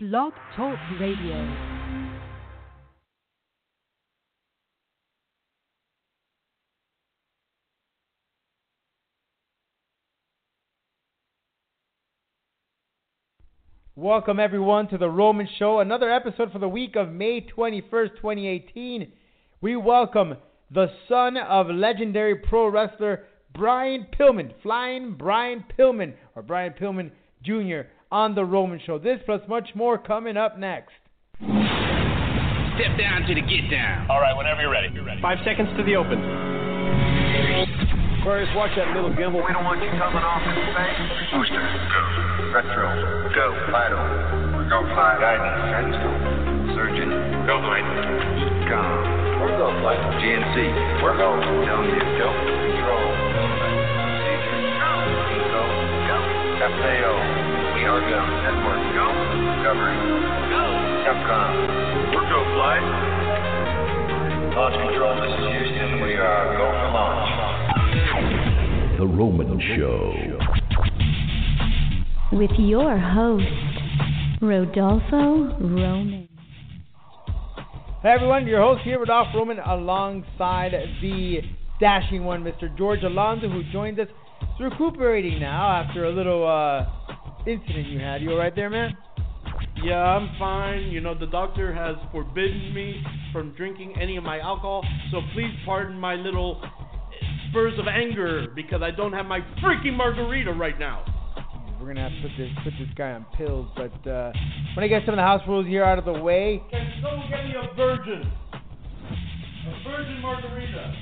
Blog Talk Radio. Welcome everyone to the Roman Show, another episode for the week of May 21st, 2018. We welcome the son of legendary pro wrestler Brian Pillman, Flying Brian Pillman, or Brian Pillman Jr. on the Roman Show. This plus much more coming up next. Step down to the get down. All right, whenever you're ready. Five seconds to the open. Aquarius, watch that little gimbal. We don't want you coming off in space. Booster, go. Retro, go. Vital, go. Flight, guidance, guidance. Surgeon, go. Flight. Com, we're go. Flight. GNC, we're go. TELMU, go. Control. Procedure, go. Go. FAO, we. Network, go. Discovery, go. Capcom, we're go. Flight. Launch control, this is Houston. We are go for launch. The Roman Show. with your host, Rodolfo Roman. Hey everyone, your host here, Rodolfo Roman, alongside the dashing one, Mr. George Alonso, who joins us. He's recuperating now after a little uh, incident you had. You alright there, man? Yeah, I'm fine. You know, the doctor has forbidden me from drinking any of my alcohol, so please pardon my little spurs of anger because I don't have my freaking margarita right now. We're gonna have to put this put this guy on pills, but uh, when I get some of the house rules here out of the way, Can someone get me a virgin? A virgin margarita.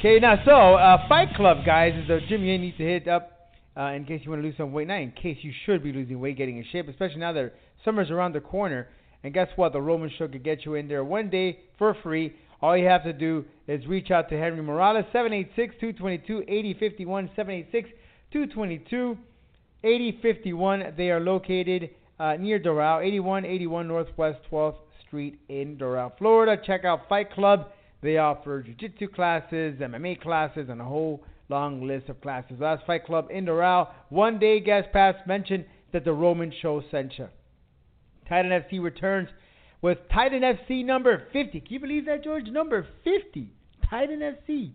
Okay, now so uh, Fight Club, guys, is the gym you need to hit up uh, in case you want to lose some weight. Not in case you should be losing weight, getting in shape, especially now that summer's around the corner. And guess what? The Roman Show could get you in there one day for free. All you have to do is reach out to Henry Morales, 786-222-8051, 786-222-8051. They are located uh, near Doral, 8181 Northwest 12th Street in Doral, Florida. Check out Fight Club. They offer jiu-jitsu classes, MMA classes, and a whole long list of classes. Last Fight Club in Doral. One day guest pass mentioned that the Roman Show sent you. Titan FC returns with Titan FC number 50. Can you believe that, George? Number 50. Titan FC.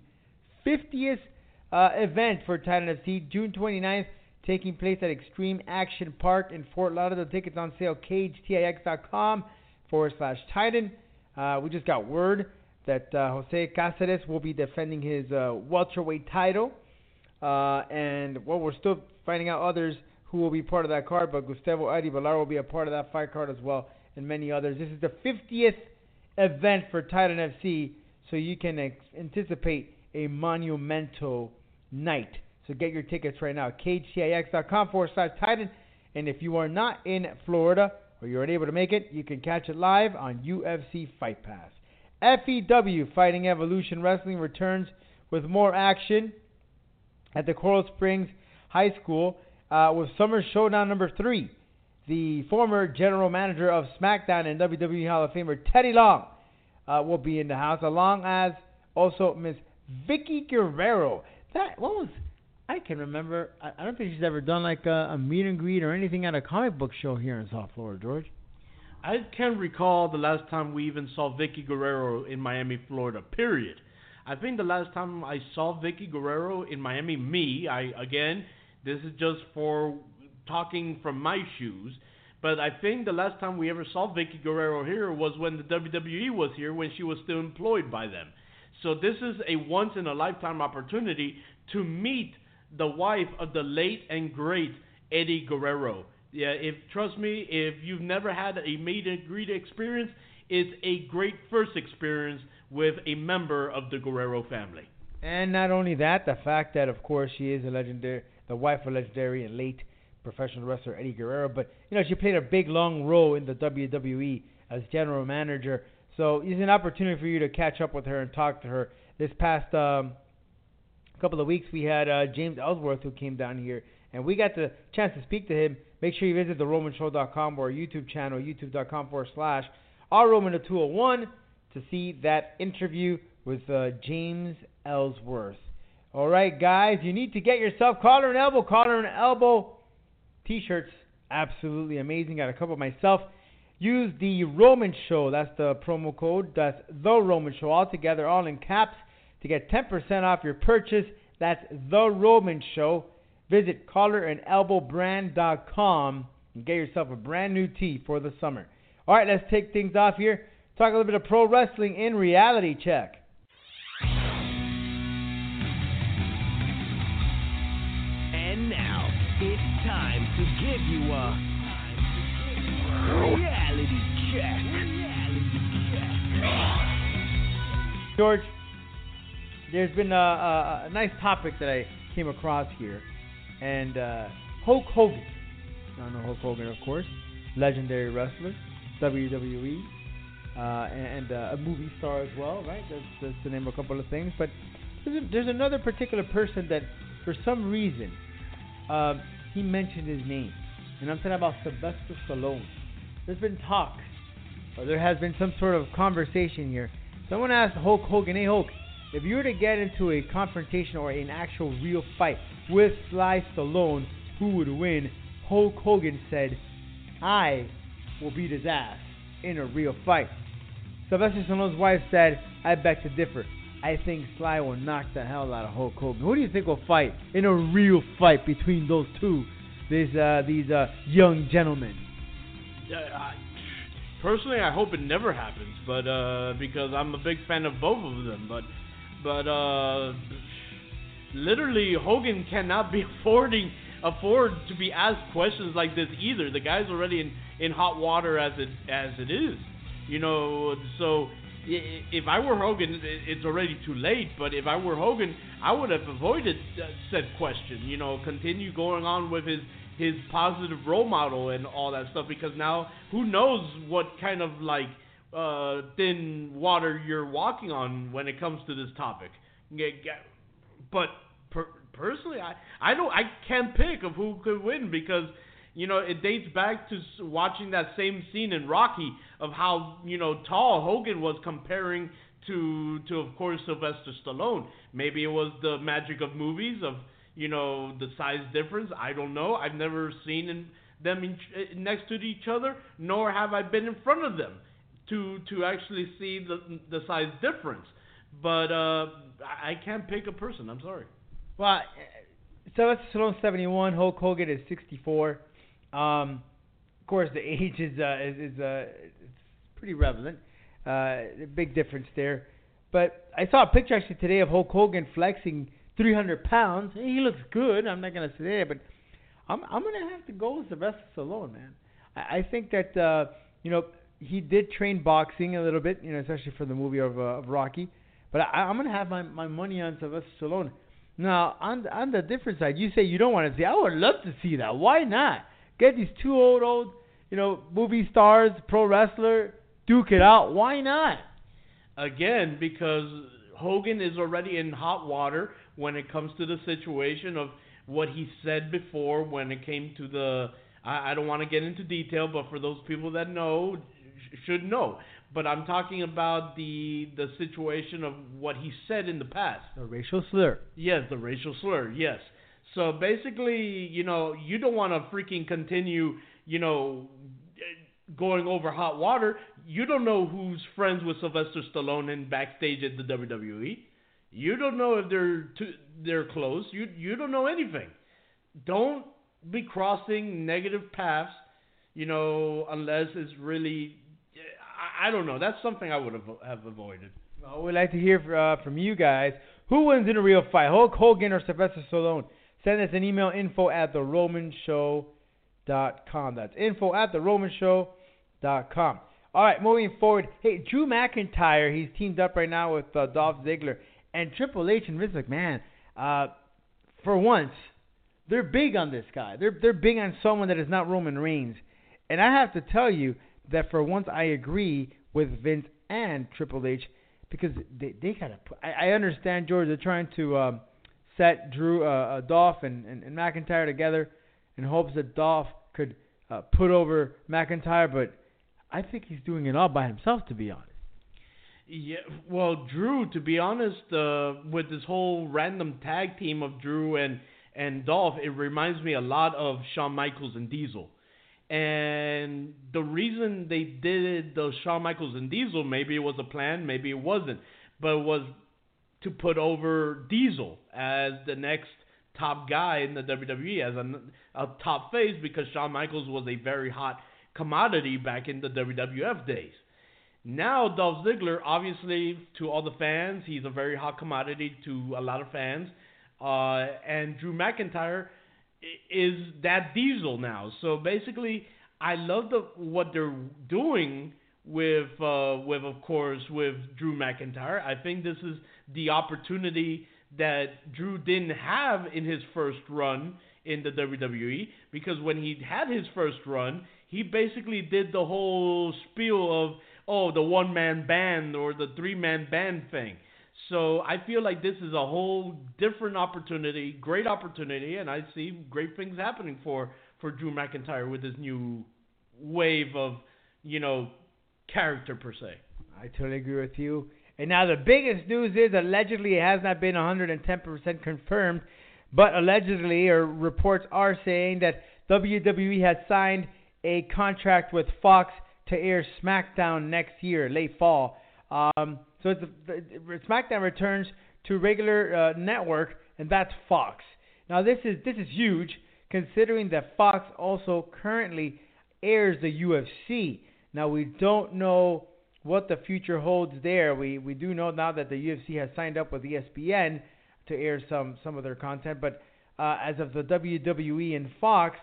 50th uh, event for Titan FC, June 29th, taking place at Extreme Action Park in Fort Lauderdale. Tickets on sale, cagetix.com forward slash Titan. Uh, we just got word that uh, Jose Cáceres will be defending his uh, welterweight title. Uh, and well, we're still finding out others who will be part of that card, but Gustavo Adibalar will be a part of that fight card as well, and many others. This is the 50th event for Titan FC, so you can ex- anticipate a monumental night. So get your tickets right now, cagetix.com forward slash Titan. And if you are not in Florida or you're unable to make it, you can catch it live on UFC Fight Pass. FEW Fighting Evolution Wrestling returns with more action at the Coral Springs High School uh, with Summer Showdown number three. The former general manager of SmackDown and WWE Hall of Famer Teddy Long uh, will be in the house, along as also Miss Vickie Guerrero. That what was I can remember. I, I don't think she's ever done like a, a meet and greet or anything at a comic book show here in South Florida, George. I can't recall the last time we even saw Vickie Guerrero in Miami, Florida. Period. I think the last time I saw Vickie Guerrero in Miami, me, I again, this is just for talking from my shoes. But I think the last time we ever saw Vickie Guerrero here was when the WWE was here, when she was still employed by them. So this is a once in a lifetime opportunity to meet the wife of the late and great Eddie Guerrero. Yeah, if trust me, if you've never had a meet and greet experience, it's a great first experience with a member of the Guerrero family. And not only that, the fact that of course she is a legendary, the wife of legendary and late professional wrestler Eddie Guerrero, but you know she played a big long role in the WWE as general manager. So it's an opportunity for you to catch up with her and talk to her. This past um, couple of weeks, we had uh, James Ellsworth who came down here, and we got the chance to speak to him. Make sure you visit theromanshow.com or our YouTube channel, youtube.com forward slash rroman201 to see that interview with uh, James Ellsworth. All right, guys, you need to get yourself collar and elbow, collar and elbow t-shirts absolutely amazing. Got a couple myself. Use the Roman Show. That's the promo code. That's the Roman Show all together, all in caps, to get 10% off your purchase. That's the Roman Show. Visit collarandelbowbrand.com and get yourself a brand new tee for the summer. All right, let's take things off here. Talk a little bit of pro wrestling in reality check. And now it's time to give you a reality check. George, there's been a, a, a nice topic that I came across here, and uh, Hulk Hogan. I know Hulk Hogan, of course, legendary wrestler, WWE, uh, and uh, a movie star as well, right? That's, that's to name a couple of things. But there's, a, there's another particular person that, for some reason, um, he mentioned his name, and I'm talking about Sylvester Stallone. There's been talk, or there has been some sort of conversation here. Someone asked Hulk Hogan, "Hey Hulk, if you were to get into a confrontation or an actual real fight with Sly Stallone, who would win?" Hulk Hogan said, "I will beat his ass in a real fight." Sylvester Stallone's wife said, "I beg to differ. I think Sly will knock the hell out of Hulk Hogan. Who do you think will fight in a real fight between those two, these uh, these uh, young gentlemen?" Yeah, I, personally, I hope it never happens, but uh, because I'm a big fan of both of them. But, but uh, literally, Hogan cannot be affording afford to be asked questions like this either. The guy's already in in hot water as it as it is, you know. So if I were Hogan, it's already too late. But if I were Hogan, I would have avoided uh, said question. You know, continue going on with his his positive role model and all that stuff because now who knows what kind of like uh, thin water you're walking on when it comes to this topic. But per- personally, I I don't I can't pick of who could win because you know it dates back to watching that same scene in Rocky of how you know tall Hogan was comparing to to of course Sylvester Stallone. Maybe it was the magic of movies of you know the size difference. I don't know. I've never seen in, them in, eh, next to each other, nor have I been in front of them to to actually see the the size difference. But uh, I can't pick a person. I'm sorry. Well, Sylvester Stallone 71, Hulk Hogan is 64. Um, of course, the age is uh, is, is uh, pretty relevant. Uh, big difference there. But I saw a picture actually today of Hulk Hogan flexing 300 pounds. He looks good. I'm not gonna say that, but I'm I'm gonna have to go with Sylvester Stallone, man. I, I think that uh, you know he did train boxing a little bit, you know, especially for the movie of, uh, of Rocky. But I, I'm gonna have my my money on Sylvester Stallone. Now, on the, on the different side, you say you don't want to see. I would love to see that. Why not? Get these two old old, you know, movie stars, pro wrestler, duke it out. Why not? again because Hogan is already in hot water when it comes to the situation of what he said before when it came to the I, I don't want to get into detail but for those people that know should know but I'm talking about the the situation of what he said in the past The racial slur. Yes, the racial slur. Yes. So basically, you know, you don't want to freaking continue, you know, going over hot water. You don't know who's friends with Sylvester Stallone in backstage at the WWE. You don't know if they're too, they're close. You you don't know anything. Don't be crossing negative paths, you know, unless it's really. I, don't know. That's something I would have have avoided. Well, we'd like to hear uh, from you guys. Who wins in a real fight, Hulk Hogan or Sylvester Stallone? Send us an email, info at theromanshow.com. That's info at theromanshow.com. All right, moving forward. Hey, Drew McIntyre, he's teamed up right now with uh, Dolph Ziggler and Triple H and Vince McMahon. Uh, for once, they're big on this guy. They're they're big on someone that is not Roman Reigns. And I have to tell you that for once I agree with Vince and Triple H because they they gotta. Put, I, I understand George. They're trying to um, set Drew, uh, uh, Dolph, and, and, and McIntyre together in hopes that Dolph could uh, put over McIntyre, but I think he's doing it all by himself. To be honest. Yeah, well, Drew, to be honest, uh, with this whole random tag team of Drew and and Dolph, it reminds me a lot of Shawn Michaels and Diesel. And the reason they did the Shawn Michaels and Diesel, maybe it was a plan, maybe it wasn't, but it was to put over Diesel as the next top guy in the WWE as a, a top face because Shawn Michaels was a very hot commodity back in the WWF days. Now Dolph Ziggler, obviously to all the fans, he's a very hot commodity to a lot of fans, uh, and Drew McIntyre is that Diesel now. So basically, I love the what they're doing with uh, with of course with Drew McIntyre. I think this is the opportunity that Drew didn't have in his first run in the WWE because when he had his first run, he basically did the whole spiel of oh the one man band or the three man band thing. So I feel like this is a whole different opportunity, great opportunity, and I see great things happening for for Drew McIntyre with this new wave of you know character per se. I totally agree with you. And now the biggest news is allegedly it has not been 110% confirmed, but allegedly or reports are saying that WWE has signed a contract with Fox to air SmackDown next year, late fall. Um, so it's SmackDown returns to regular uh, network, and that's Fox. Now this is this is huge, considering that Fox also currently airs the UFC. Now we don't know what the future holds there. We we do know now that the UFC has signed up with ESPN to air some some of their content, but uh, as of the WWE and Fox,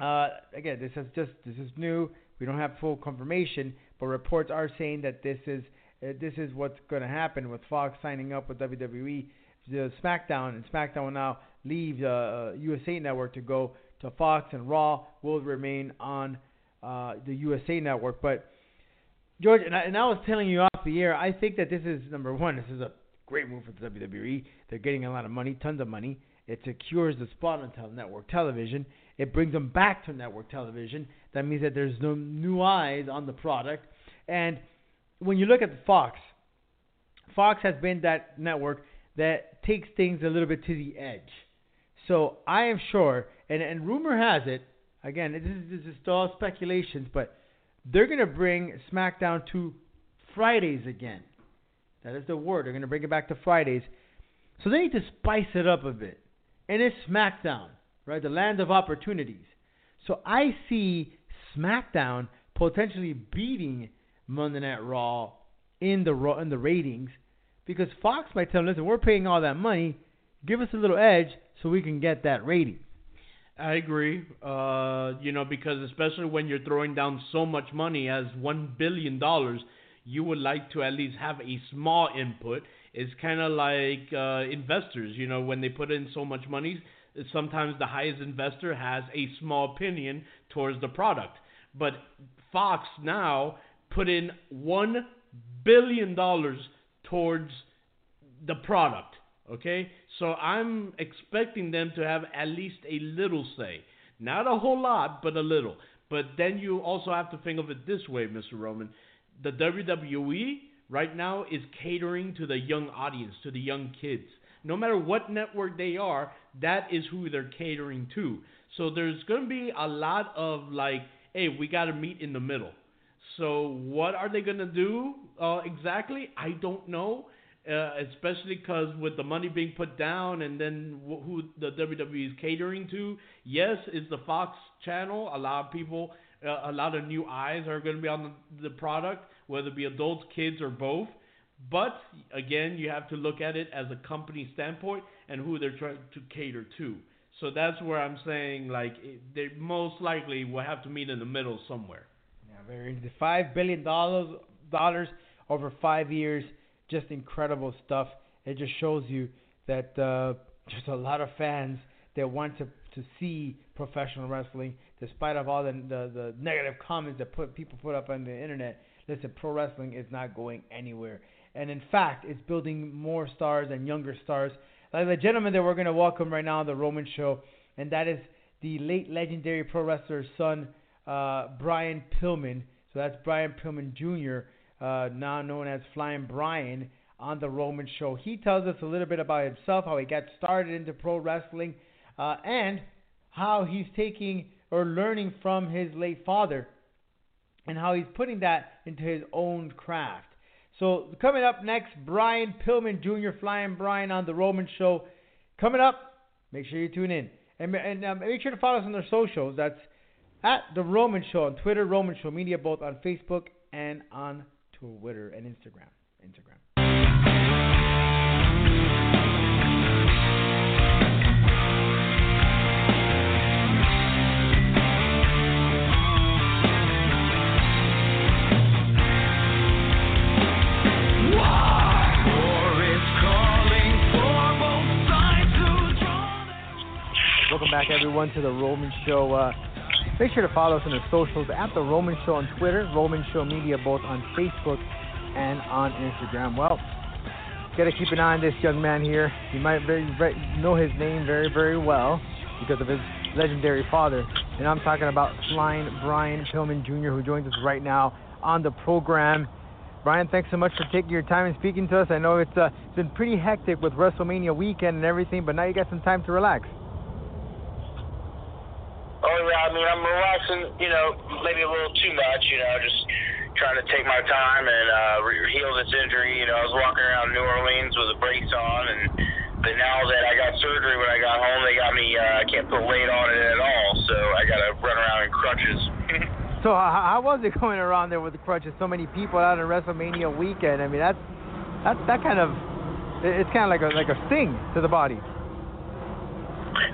uh, again this is just this is new. We don't have full confirmation, but reports are saying that this is this is what's going to happen with Fox signing up with WWE. The SmackDown and SmackDown will now leave the uh, USA Network to go to Fox, and Raw will remain on uh, the USA Network. But George, and I, and I was telling you off the air, I think that this is number one. This is a great move for the WWE. They're getting a lot of money, tons of money. It secures the spot on tel- network television. It brings them back to network television. That means that there's no new eyes on the product. And when you look at Fox, Fox has been that network that takes things a little bit to the edge. So I am sure, and, and rumor has it, again, this is, this is all speculations, but they're going to bring SmackDown to Fridays again. That is the word. They're going to bring it back to Fridays. So they need to spice it up a bit. And it's SmackDown, right? The land of opportunities. So I see SmackDown potentially beating Monday Night Raw in the in the ratings because Fox might tell them, listen, we're paying all that money, give us a little edge so we can get that rating. I agree. Uh, you know, because especially when you're throwing down so much money as one billion dollars, you would like to at least have a small input. It's kind of like uh, investors. You know, when they put in so much money, sometimes the highest investor has a small opinion towards the product. But Fox now put in one billion dollars towards the product. Okay, so I'm expecting them to have at least a little say, not a whole lot, but a little. But then you also have to think of it this way, Mr. Roman. The WWE right now is catering to the young audience, to the young kids. No matter what network they are, that is who they're catering to. So there's going to be a lot of like, hey, we got to meet in the middle. So what are they going to do uh, exactly? I don't know. Uh, especially because with the money being put down and then wh- who the WWE is catering to. Yes, it's the Fox channel. A lot of people, uh, a lot of new eyes are going to be on the, the product, whether it be adults, kids, or both. But again, you have to look at it as a company standpoint and who they're trying to cater to. So that's where I'm saying like they most likely will have to meet in the middle somewhere. The five billion dollars dollars over five years, just incredible stuff. It just shows you that uh, there's a lot of fans that want to to see professional wrestling, despite of all the, the the negative comments that put people put up on the internet. Listen, pro wrestling is not going anywhere, and in fact, it's building more stars and younger stars. Like the gentleman that we're going to welcome right now on the Roman Show, and that is the late legendary pro wrestler's son, uh, Brian Pillman. So that's Brian Pillman Jr., uh, now known as Flying Brian, on the Roman Show. He tells us a little bit about himself, how he got started into pro wrestling, uh, and how he's taking or learning from his late father and how he's putting that into his own craft. So coming up next, Brian Pillman Jr. Flying Brian on the Roman Show. Coming up, make sure you tune in and, and um, make sure to follow us on their socials. That's at the Roman Show on Twitter, Roman Show Media, both on Facebook and on Twitter and Instagram. Instagram. Welcome back, everyone, to the Roman Show. Uh, make sure to follow us on the socials at the Roman Show on Twitter, Roman Show Media, both on Facebook and on Instagram. Well, gotta keep an eye on this young man here. You might very, very know his name very, very well because of his legendary father, and I'm talking about Flying Brian Pillman Jr., who joins us right now on the program. Brian, thanks so much for taking your time and speaking to us. I know it's, uh, it's been pretty hectic with WrestleMania weekend and everything, but now you got some time to relax. Oh yeah, I mean I'm relaxing, you know, maybe a little too much, you know, just trying to take my time and uh, re- heal this injury. You know, I was walking around New Orleans with a brace on, and but now that I got surgery when I got home, they got me. Uh, I can't put weight on it at all, so I got to run around in crutches. So how, how was it going around there with the crutches? So many people out on WrestleMania weekend. I mean, that's that that kind of it's kind of like a like a sting to the body.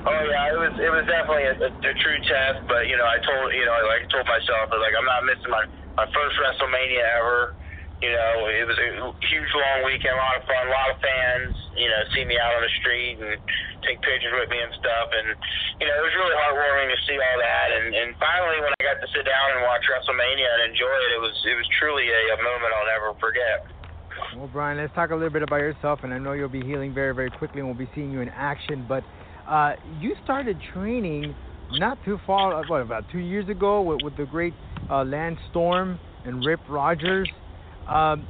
Oh yeah, it was it was definitely a, a, a true test, but you know I told you know like I told myself I like I'm not missing my my first WrestleMania ever. You know it was a huge long weekend, a lot of fun, a lot of fans. You know see me out on the street and take pictures with me and stuff, and you know it was really heartwarming to see all that. And and finally when I got to sit down and watch WrestleMania and enjoy it, it was it was truly a, a moment I'll never forget. Well, Brian, let's talk a little bit about yourself, and I know you'll be healing very, very quickly, and we'll be seeing you in action. But uh, you started training not too far, uh, what, about two years ago with, with the great uh, Lance Storm and Rip Rogers. Um,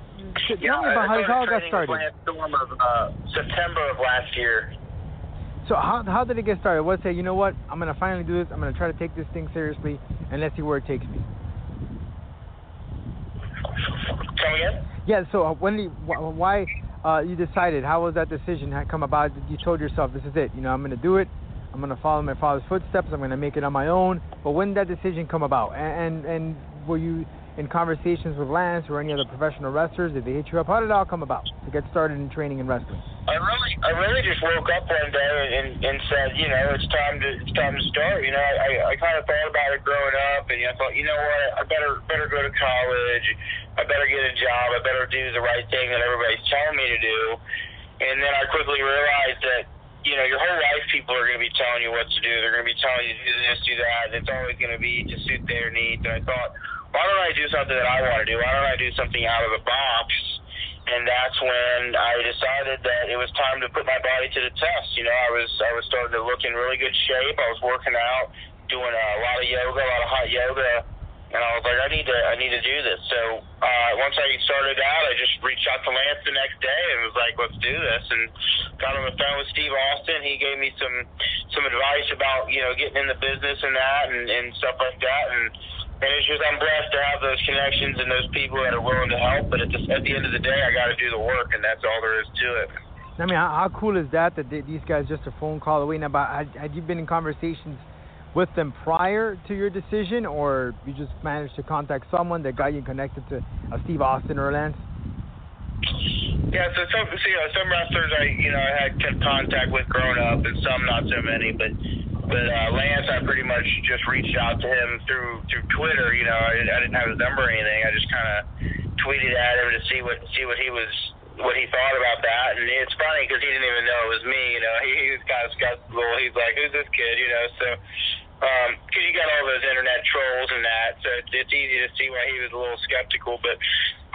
t- Yeah, tell me about I how this all got started. Lance Storm of uh, September of last year. So how how did it get started? What say, you know what? I'm gonna finally do this. I'm gonna try to take this thing seriously, and let's see where it takes me. Come again? Yeah. So when why uh, you decided? How was that decision come about? You told yourself, this is it. You know, I'm gonna do it. I'm gonna follow my father's footsteps. I'm gonna make it on my own. But when did that decision come about? And and, and were you in conversations with Lance or any other professional wrestlers? Did they hit you up? How did it all come about to get started in training and wrestling? I really, I really just woke up one day and, and said, you know, it's time to, it's time to start. You know, I, I kind of thought about it growing up, and I thought, you know what, I better, better go to college. I better get a job. I better do the right thing that everybody's telling me to do. And then I quickly realized that, you know, your whole life people are going to be telling you what to do. They're going to be telling you to do this, do that. It's always going to be to suit their needs. And I thought, why don't I do something that I want to do? Why don't I do something out of the box? and that's when I decided that it was time to put my body to the test. You know, I was I was starting to look in really good shape. I was working out, doing a lot of yoga, a lot of hot yoga, and I was like, I need to I need to do this. So uh, once I started out, I just reached out to Lance the next day and was like, let's do this, and got on the phone with Steve Austin. He gave me some some advice about you know getting in the business and that and, and stuff like that, and and it's just I'm blessed to have those connections and those people that are willing to help. But at the at the end of the day, I got to do the work, and that's all there is to it. I mean, how, how cool is that that these guys just a phone call away? Now, but had, had you been in conversations with them prior to your decision, or you just managed to contact someone that got you connected to uh, Steve Austin or Lance? Yeah, so some so, you know some wrestlers I you know I had kept contact with growing up, and some not so many. But but uh, Lance, I pretty much just reached out to him through through Twitter. You know, I, I didn't have his number or anything. I just kind of tweeted at him to see what see what he was what he thought about that. And it's funny because he didn't even know it was me. You know, he, he was kind of skeptical. He's like, "Who's this kid?" You know, so. Um, 'cause you got all those internet trolls and that, so it's, it's easy to see why he was a little skeptical. But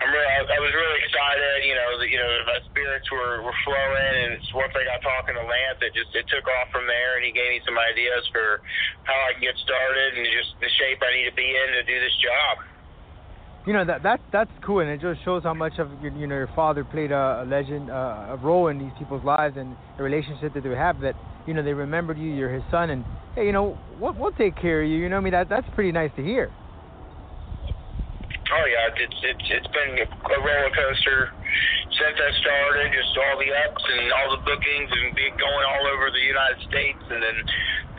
I'm really, I, I was really excited. You know, that you know my spirits were were flowing, and once I got talking to Lance, it just it took off from there, and he gave me some ideas for how I can get started and just the shape I need to be in to do this job. you know that that's that's cool, and it just shows how much of your, you know your father played a, a legend, uh, a role in these people's lives and the relationship that they have. That you know they remembered you, you're his son, and hey, you know we'll, we'll take care of you. You know, I mean that that's pretty nice to hear. Oh yeah, it's it's it's been a roller coaster since I started. Just all the ups and all the bookings and be going all over the United States, and then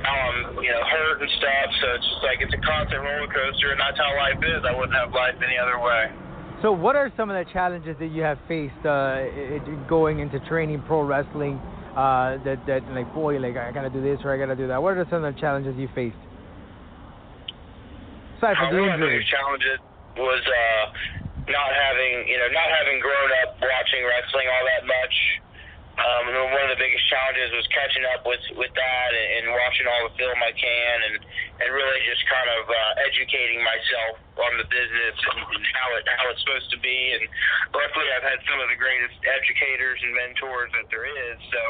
now I'm you know hurt and stuff. So it's just like it's a constant roller coaster, and that's how life is. I wouldn't have life any other way. So, what are some of the challenges that you have faced uh, going into training pro wrestling? Uh, that that like boy, like I gotta do this or I gotta do that. What are some of the challenges you faced? Aside from the one of the injury. challenges was uh, not having, you know, not having grown up watching wrestling all that much. Um, one of the biggest challenges was catching up with with that and, and watching all the film I can, and and really just kind of uh, educating myself on the business and, and how it how it's supposed to be. And luckily, I've had some of the greatest educators and mentors that there is. So.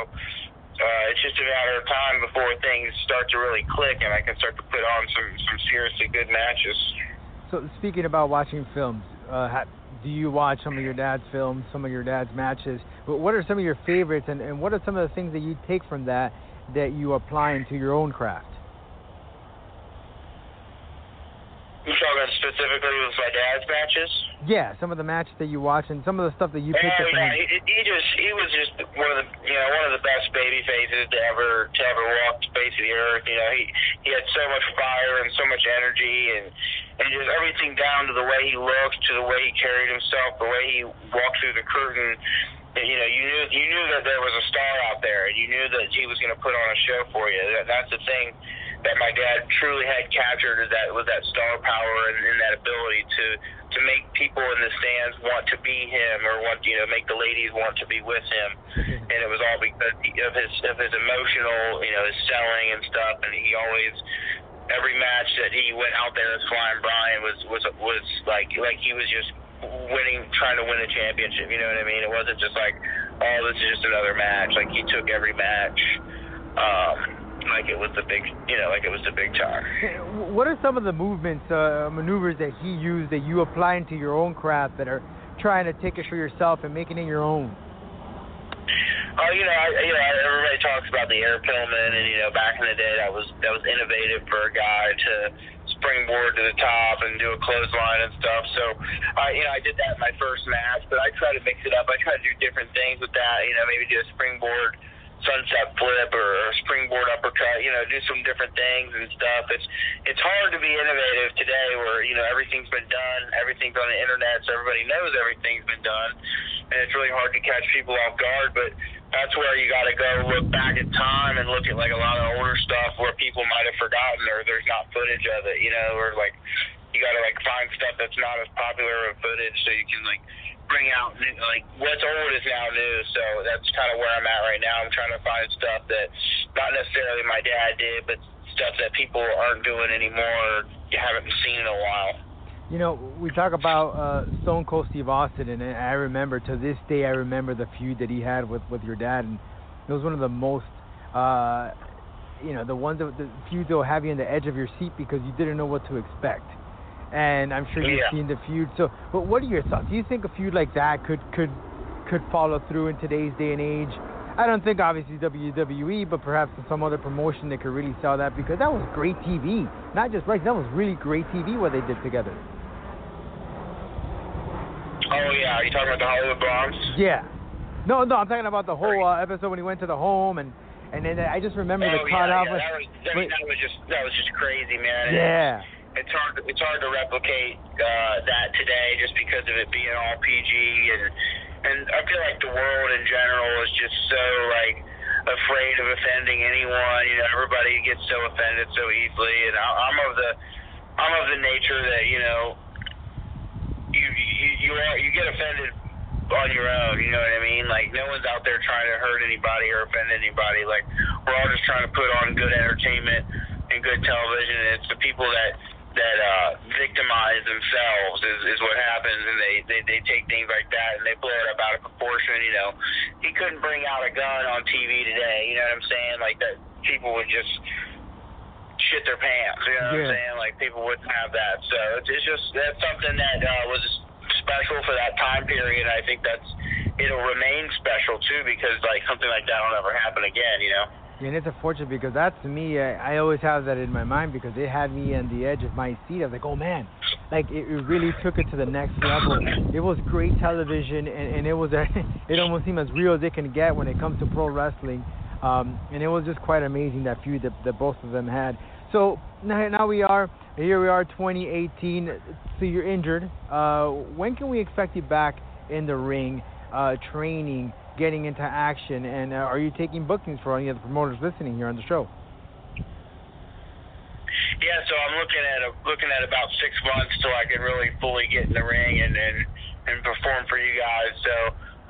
Uh, it's just a matter of time before things start to really click, and I can start to put on some some seriously good matches. So, speaking about watching films, uh, do you watch some of your dad's films, some of your dad's matches? But what are some of your favorites, and, and what are some of the things that you take from that that you apply into your own craft? You talking specifically with my dad's matches? Yeah, some of the matches that you watch and some of the stuff that you picked Oh up. yeah, he, he just he was just one of the you know one of the best baby faces to ever to ever walk the face of the earth. You know he he had so much fire and so much energy and and just everything down to the way he looked, to the way he carried himself, the way he walked through the curtain. You know, you knew you knew that there was a star out there, and you knew that he was going to put on a show for you. That, that's the thing that my dad truly had captured is that was that star power and, and that ability to to make people in the stands want to be him or want you know make the ladies want to be with him mm-hmm. and it was all because of his of his emotional you know his selling and stuff and he always every match that he went out there as Flying Brian was was was like like he was just winning trying to win a championship you know what I mean? It wasn't just like oh this is just another match. Like he took every match um like it was the big you know like it was the big time. What are some of the movements, uh, maneuvers that he used that you apply into your own craft that are trying to take it for yourself and making it your own? Oh, you know, I, you know, everybody talks about the air pillman, and you know, back in the day, that was that was innovative for a guy to springboard to the top and do a clothesline and stuff. So, I, you know, I did that in my first match, but I try to mix it up. I try to do different things with that. You know, maybe do a springboard sunset flip or a springboard uppercut. You know, do some different things and stuff. It's it's hard to be innovative today, where you know everything's been done, everything's on the internet, so everybody knows everything's been done, and it's really hard to catch people off guard. But that's where you got to go look back in time and look at like a lot of older stuff where people might have forgotten or there's not footage of it, you know, or like you got to like find stuff that's not as popular of footage so you can like bring out new, like what's old is now new. So that's kind of where I'm at right now. I'm trying to find stuff that not necessarily my dad did, but stuff that people aren't doing anymore or haven't seen in a while. You know, we talk about uh, Stone Cold Steve Austin, and I remember to this day, I remember the feud that he had with with your dad, and it was one of the most, uh, you know, the ones that the feuds that will have you on the edge of your seat because you didn't know what to expect. And I'm sure you've Yeah. seen the feud. So, but what are your thoughts? Do you think a feud like that could could could follow through in today's day and age? I don't think obviously WWE, but perhaps some other promotion that could really sell that because that was great TV. Not just right, that was really great TV what they did together. Oh yeah, are you talking about the Hollywood Blonds? Yeah. No, no, I'm talking about the whole uh, episode when he went to the home and and then I just remember oh, the cut yeah, off. yeah, that was, I mean, that was just that was just crazy, man. yeah. it's hard to, it's hard to replicate uh, that today just because of it being all PG and and I feel like the world in general is just so like afraid of offending anyone. You know, everybody gets so offended so easily, and I, I'm of the I'm of the nature that you know you you you are you get offended on your own. You know what I mean? Like no one's out there trying to hurt anybody or offend anybody. Like we're all just trying to put on good entertainment and good television. And it's the people that that uh, victimize themselves is, is what happens, and they, they they take things like that and they blow it up out of proportion. You know, he couldn't bring out a gun on TV today. You know what I'm saying? Like that, people would just shit their pants. You know what Yeah. I'm saying? Like people wouldn't have that. So it's, it's just that's something that uh, was special for that time period. I think that's it'll remain special too because like something like that will never happen again. You know. And it's unfortunate because that to me, I, I always have that in my mind because it had me on the edge of my seat. I was like, oh man, like it, it really took it to the next level. It was great television, and, and it was a, it almost seemed as real as it can get when it comes to pro wrestling. Um, and it was just quite amazing that feud that, that both of them had. So now, now we are here. We are 2018. So you're injured. Uh, when can we expect you back in the ring, uh, training? getting into action? And uh, are you taking bookings for any of the promoters listening here on the show? Yeah, so I'm looking at a, looking at about six months till I can really fully get in the ring and and, and perform for you guys. So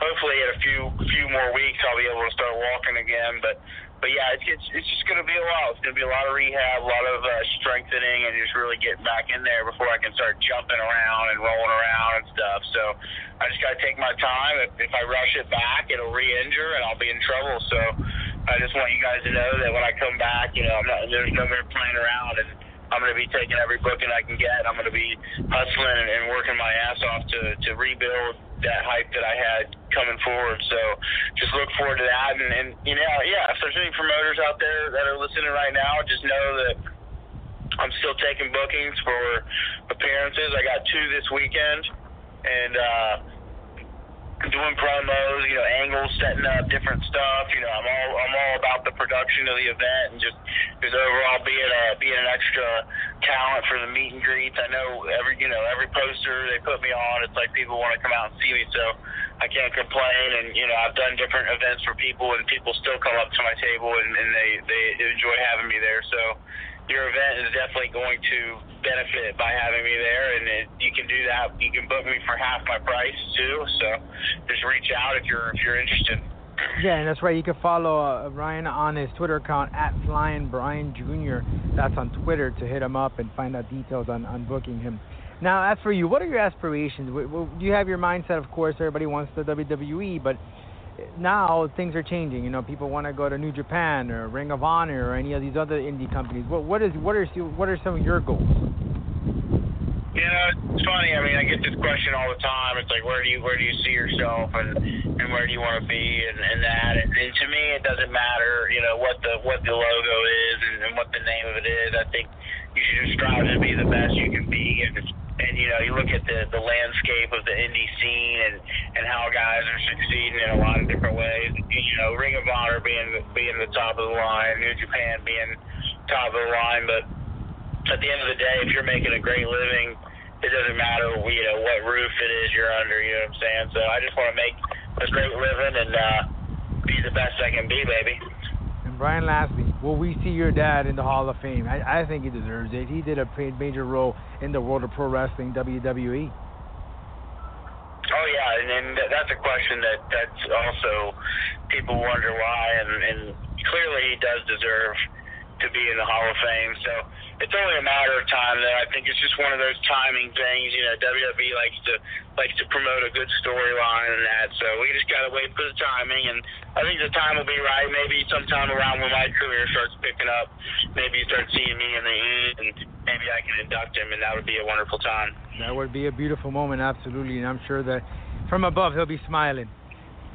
hopefully, in a few few more weeks, I'll be able to start walking again. But but yeah, it's it's, it's just gonna be a while. It's gonna be a lot of rehab, a lot of uh, strengthening, and just really getting back in there before I can start jumping around and rolling around and stuff. So I just gotta take my time. If, if I rush it back, it'll re-injure and I'll be in trouble. So I just want you guys to know that when I come back, you know, I'm not there's no more playing around and. I'm going to be taking every booking I can get. I'm going to be hustling and, and working my ass off to, to rebuild that hype that I had coming forward. So just look forward to that. And, and you know, yeah, if there's any promoters out there that are listening right now, just know that I'm still taking bookings for appearances. I got two this weekend, and uh, doing promos, you know, angles, setting up different stuff. You know, I'm all I'm all about the production of the event and just just overall being a being an extra talent for the meet and greets. I know every you know every poster they put me on, it's like people want to come out and see me, so I can't complain. And you know, I've done different events for people, and people still come up to my table and, and they they enjoy having me there. So your event is definitely going to benefit by having me there, and it, you can do that. You can book me for half my price too. So just reach out if you're if you're interested. Yeah, and that's right. You can follow uh, Brian on his Twitter account at Flying Brian Jr. That's on Twitter to hit him up and find out details on, on booking him. Now, as for you, what are your aspirations? W- You have your mindset, of course. Everybody wants the WWE, but now things are changing. You know, people want to go to New Japan or Ring of Honor or any of these other indie companies. What what is what are what are some of your goals? You know, it's funny. I mean, I get this question all the time. It's like, where do you where do you see yourself, and and where do you want to be, and, and that. And, and to me, it doesn't matter. You know what the what the logo is and, and what the name of it is. I think you should just strive to be the best you can be. And and you know, you look at the the landscape of the indie scene and and how guys are succeeding in a lot of different ways. You know, Ring of Honor being being the top of the line, New Japan being top of the line, but at the end of the day, if you're making a great living, it doesn't matter you know what roof it is you're under. You know what I'm saying? So I just want to make a great living and uh, be the best I can be, baby. And Brian, lastly, will we see your dad in the Hall of Fame? I, I think he deserves it. He did a major role in the world of pro wrestling, WWE. Oh yeah, and, and that's a question that that's also people wonder why, and, and clearly he does deserve to be in the Hall of Fame. So it's only a matter of time. That I think it's just one of those timing things. You know, WWE likes to likes to promote a good storyline and that. So we just gotta wait for the timing, and I think the time will be right. Maybe sometime around when my career starts picking up, maybe you start seeing me in the end, and maybe I can induct him, and that would be a wonderful time. That would be a beautiful moment, absolutely. And I'm sure that from above he'll be smiling.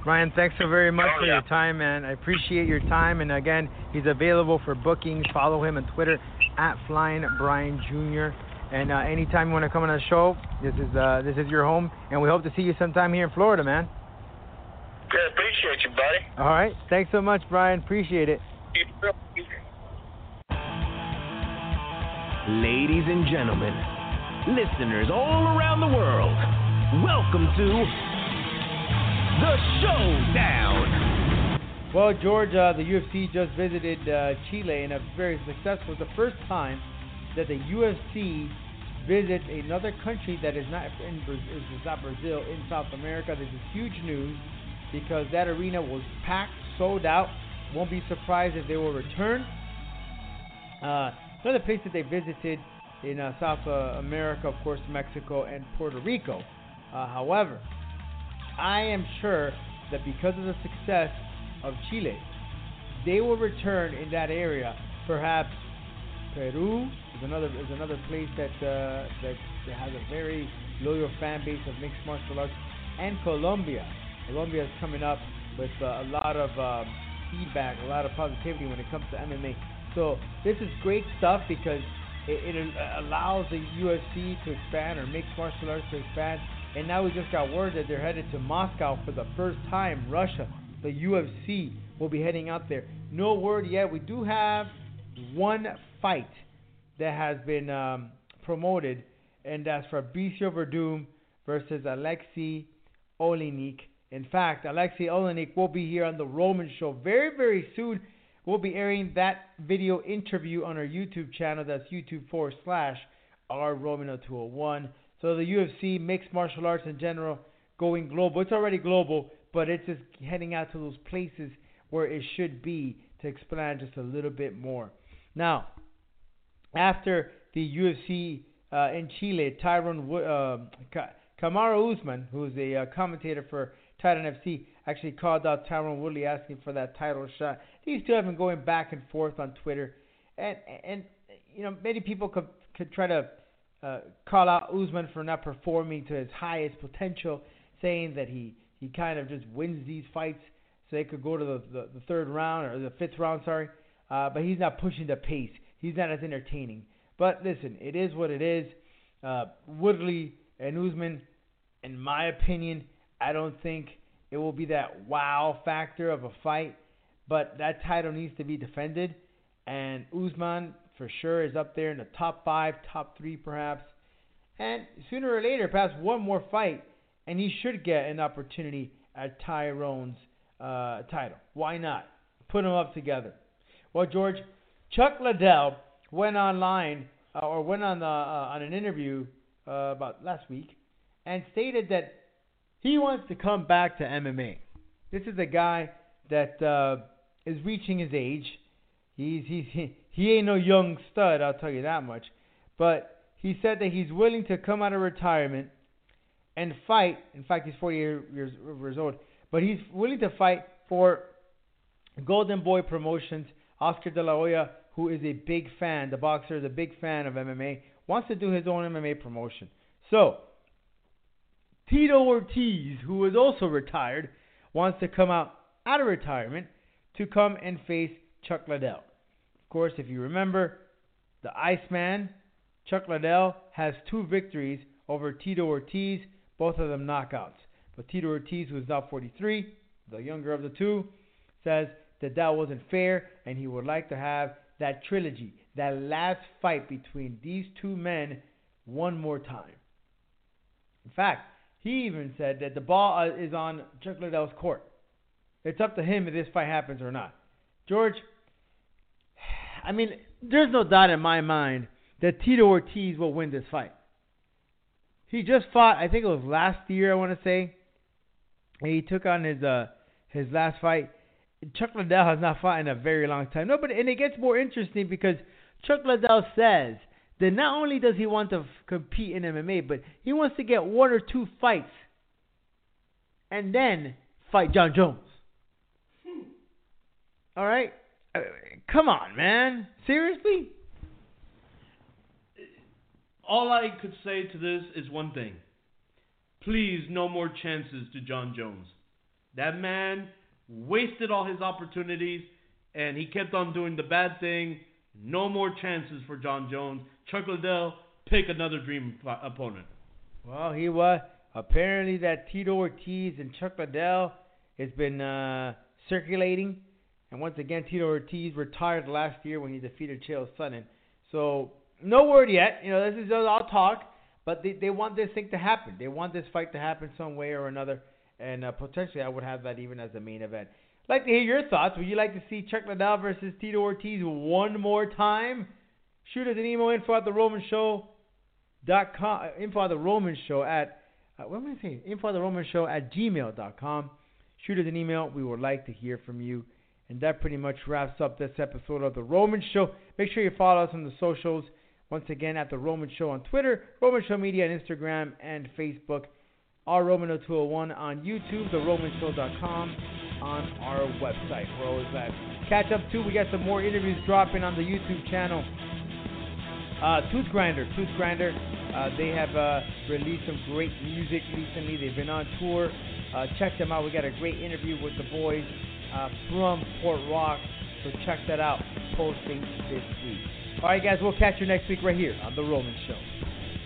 Brian, thanks so very much Oh, for yeah. your time, man. I appreciate your time. And again, he's available for bookings. Follow him on Twitter at Flying Brian Jr. And uh, anytime you want to come on the show, this is uh, this is your home, and we hope to see you sometime here in Florida, man. Good, appreciate you, buddy. All right, thanks so much, Brian. Appreciate it. Ladies and gentlemen, listeners all around the world, welcome to the Showdown. Well, George, uh, the UFC just visited uh, Chile and a very successful. It's the first time that the UFC visits another country that is not in Bra- is is not Brazil in South America. This is huge news because that arena was packed, sold out. Won't be surprised if they will return. Uh, another place that they visited in uh, South uh, America, of course, Mexico and Puerto Rico. Uh, however, I am sure that because of the success of Chile, they will return in that area, perhaps Peru is another is another place that uh, that, that has a very loyal fan base of mixed martial arts, and Colombia. Colombia is coming up with uh, a lot of um, feedback, a lot of positivity when it comes to MMA. So this is great stuff because it, it allows the UFC to expand or mixed martial arts to expand. And now we just got word that they're headed to Moscow for the first time. Russia, the UFC will be heading out there. No word yet. We do have one fight that has been um, promoted, and that's Fabricio Werdum versus Alexei Oleinik. In fact, Alexei Oleinik will be here on the Roman Show very, very soon. We'll be airing that video interview on our YouTube channel. That's YouTube forward slash R Romano 201. So the UFC, mixed martial arts in general, going global. It's already global, but it's just heading out to those places where it should be to expand just a little bit more. Now, after the UFC uh, in Chile, Tyron uh, Kamaru Usman, who's a uh, commentator for Titan FC, actually called out Tyron Woodley asking for that title shot. These two have been going back and forth on Twitter, and and you know many people could could try to uh, call out Usman for not performing to his highest potential, saying that he he kind of just wins these fights so they could go to the the, the third round or the fifth round, sorry. Uh, but he's not pushing the pace. He's not as entertaining. But listen, it is what it is. Uh, Woodley and Usman, in my opinion, I don't think it will be that wow factor of a fight. But that title needs to be defended, and Usman for sure is up there in the top five, top three perhaps. And sooner or later, perhaps one more fight, and he should get an opportunity at Tyron's uh, title. Why not? Put them up together. Well, George, Chuck Liddell went online uh, or went on the, uh, on an interview uh, about last week and stated that he wants to come back to MMA. This is a guy that uh, is reaching his age. He's he's he, ain't no young stud, I'll tell you that much. But he said that he's willing to come out of retirement and fight. In fact, he's 40 years, years old, but he's willing to fight for Golden Boy Promotions. Oscar De La Hoya, who is a big fan, the boxer is a big fan of MMA, wants to do his own MMA promotion. So, Tito Ortiz, who is also retired, wants to come out out of retirement to come and face Chuck Liddell. Of course, if you remember, the Iceman, Chuck Liddell, has two victories over Tito Ortiz, both of them knockouts. But Tito Ortiz, who is now 43, the younger of the two, says that that wasn't fair and he would like to have that trilogy, that last fight between these two men one more time. In fact, he even said that the ball uh, is on Chuck Liddell's court. It's up to him if this fight happens or not. George, I mean, there's no doubt in my mind that Tito Ortiz will win this fight. He just fought, I think it was last year, I want to say. He took on his uh his last fight. Chuck Liddell has not fought in a very long time. No, but and it gets more interesting because Chuck Liddell says that not only does he want to f- compete in MMA, but he wants to get one or two fights and then fight Jon Jones. All right? Come on, man. Seriously? All I could say to this is one thing. Please, no more chances to Jon Jones. That man wasted all his opportunities and he kept on doing the bad thing. No more chances for Jon Jones. Chuck Liddell, pick another dream opponent. Well, he was. Apparently, that Tito Ortiz and Chuck Liddell has been uh, circulating and once again, Tito Ortiz retired last year when he defeated Chael Sonnen. So no word yet. You know, this is all talk, but they they want this thing to happen. They want this fight to happen some way or another, and uh, potentially I would have that even as a main event. I'd like to hear your thoughts. Would you like to see Chuck Liddell versus Tito Ortiz one more time? Shoot us an email info at the Roman Show dot com uh, info at the Roman Show at uh, what am I saying? Info at the Roman Show at gmail dot com. Shoot us an email. We would like to hear from you. And that pretty much wraps up this episode of The Roman Show. Make sure you follow us on the socials. Once again, at The Roman Show on Twitter, Roman Show Media on Instagram and Facebook, our Romano 201 on YouTube, TheRomanShow.com on our website. We're always at. Catch up too. We got some more interviews dropping on the YouTube channel. Uh, Toothgrinder, Tooth Grinder. Uh, they have uh, released some great music recently. They've been on tour. Uh, check them out. We got a great interview with the boys uh, from Port Rock. So check that out. Posting this week. All right, guys. We'll catch you next week right here on the Roman Show.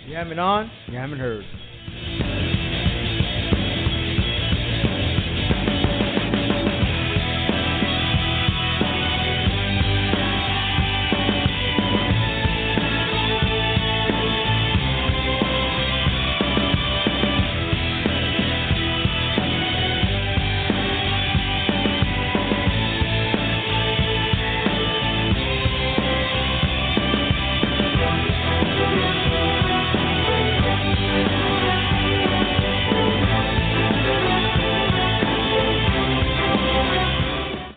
You haven't on, you haven't heard.